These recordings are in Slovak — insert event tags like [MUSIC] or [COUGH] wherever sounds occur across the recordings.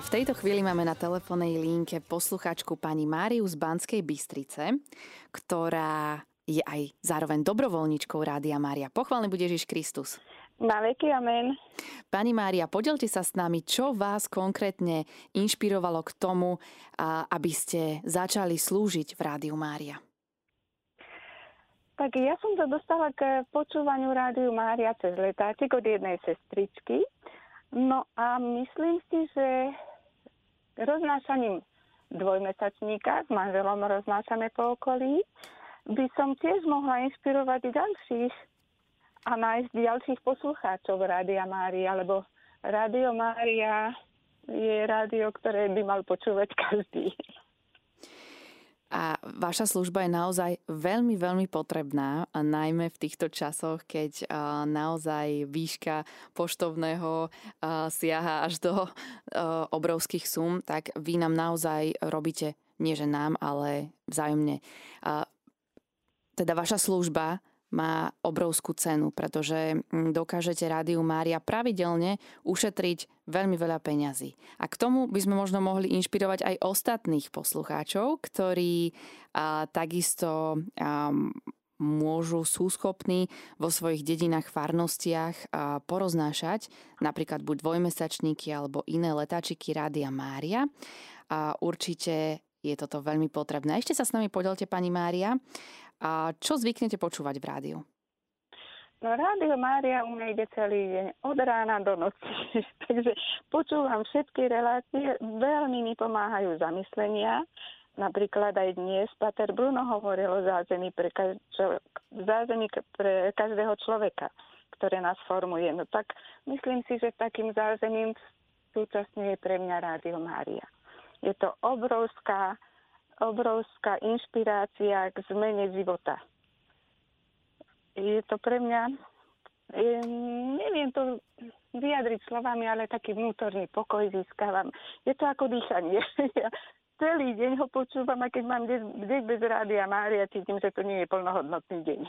V tejto chvíli máme na telefónnej linke posluchačku pani Máriu z Banskej Bystrice, ktorá je aj zároveň dobrovoľničkou Rádia Mária. Pochválny bude Ježiš Kristus. Na veky amen. Pani Mária, podelte sa s nami, čo vás konkrétne inšpirovalo k tomu, aby ste začali slúžiť v Rádiu Mária. Tak ja som to dostala k počúvaniu Rádiu Mária cez letáčik od jednej sestričky. No a myslím si, že roznášaním dvojmesačníka, s manželom roznášame po okolí, by som tiež mohla inšpirovať ďalších a nájsť ďalších poslucháčov Rádia Mária, lebo Rádio Mária je rádio, ktoré by mal počúvať každý. A vaša služba je naozaj veľmi, veľmi potrebná, najmä v týchto časoch, keď naozaj výška poštovného siaha až do obrovských sum, tak vy nám naozaj robíte, nie že nám, ale vzájomne. Teda vaša služba má obrovskú cenu, pretože mm, dokážete Rádiu Mária pravidelne ušetriť veľmi veľa peňazí. A k tomu by sme možno mohli inšpirovať aj ostatných poslucháčov, ktorí a, takisto a, môžu, sú schopní vo svojich dedinách, farnostiach poroznášať napríklad buď dvojmesačníky alebo iné letáčiky Rádia Mária. A určite je toto veľmi potrebné. Ešte sa s nami podelte, pani Mária, a čo zvyknete počúvať v rádiu? No Rádio Mária u mňa ide celý deň, od rána do noci. [LAUGHS] Takže počúvam všetky relácie, veľmi mi pomáhajú zamyslenia. Napríklad aj dnes Pater Bruno hovoril o zázemí pre, každ- zázemí pre každého človeka, ktoré nás formuje. No tak myslím si, že takým zázemím súčasne je pre mňa Rádio Mária. Je to obrovská obrovská inšpirácia k zmene života. Je to pre mňa, je, neviem to vyjadriť slovami, ale taký vnútorný pokoj získavam. Je to ako dýchanie. [LAUGHS] ja celý deň ho počúvam a keď mám deň bez rádia Mária, cítim, že to nie je plnohodnotný deň.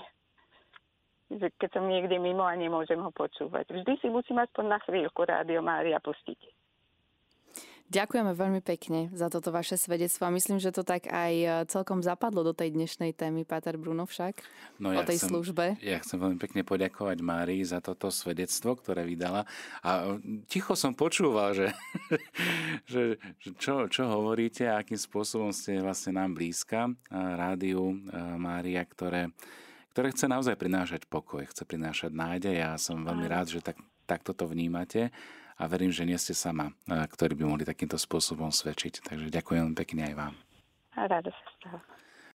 Že keď som niekde mimo a nemôžem ho počúvať. Vždy si musím aspoň na chvíľku rádio Mária pustiť. Ďakujeme veľmi pekne za toto vaše svedectvo a myslím, že to tak aj e, celkom zapadlo do tej dnešnej témy, Páter Bruno však, no, ja o tej chcem, službe. Ja chcem veľmi pekne poďakovať Márii za toto svedectvo, ktoré vydala. A e, ticho som počúval, že, [LAUGHS] že, že čo, čo hovoríte a akým spôsobom ste vlastne nám blízka. Rádiu e, Mária, ktoré, ktoré chce naozaj prinášať pokoj, chce prinášať nádej. A ja som veľmi rád, že tak, takto to vnímate a verím, že nie ste sama, ktorí by mohli takýmto spôsobom svedčiť. Takže ďakujem pekne aj vám. Rada sa toho.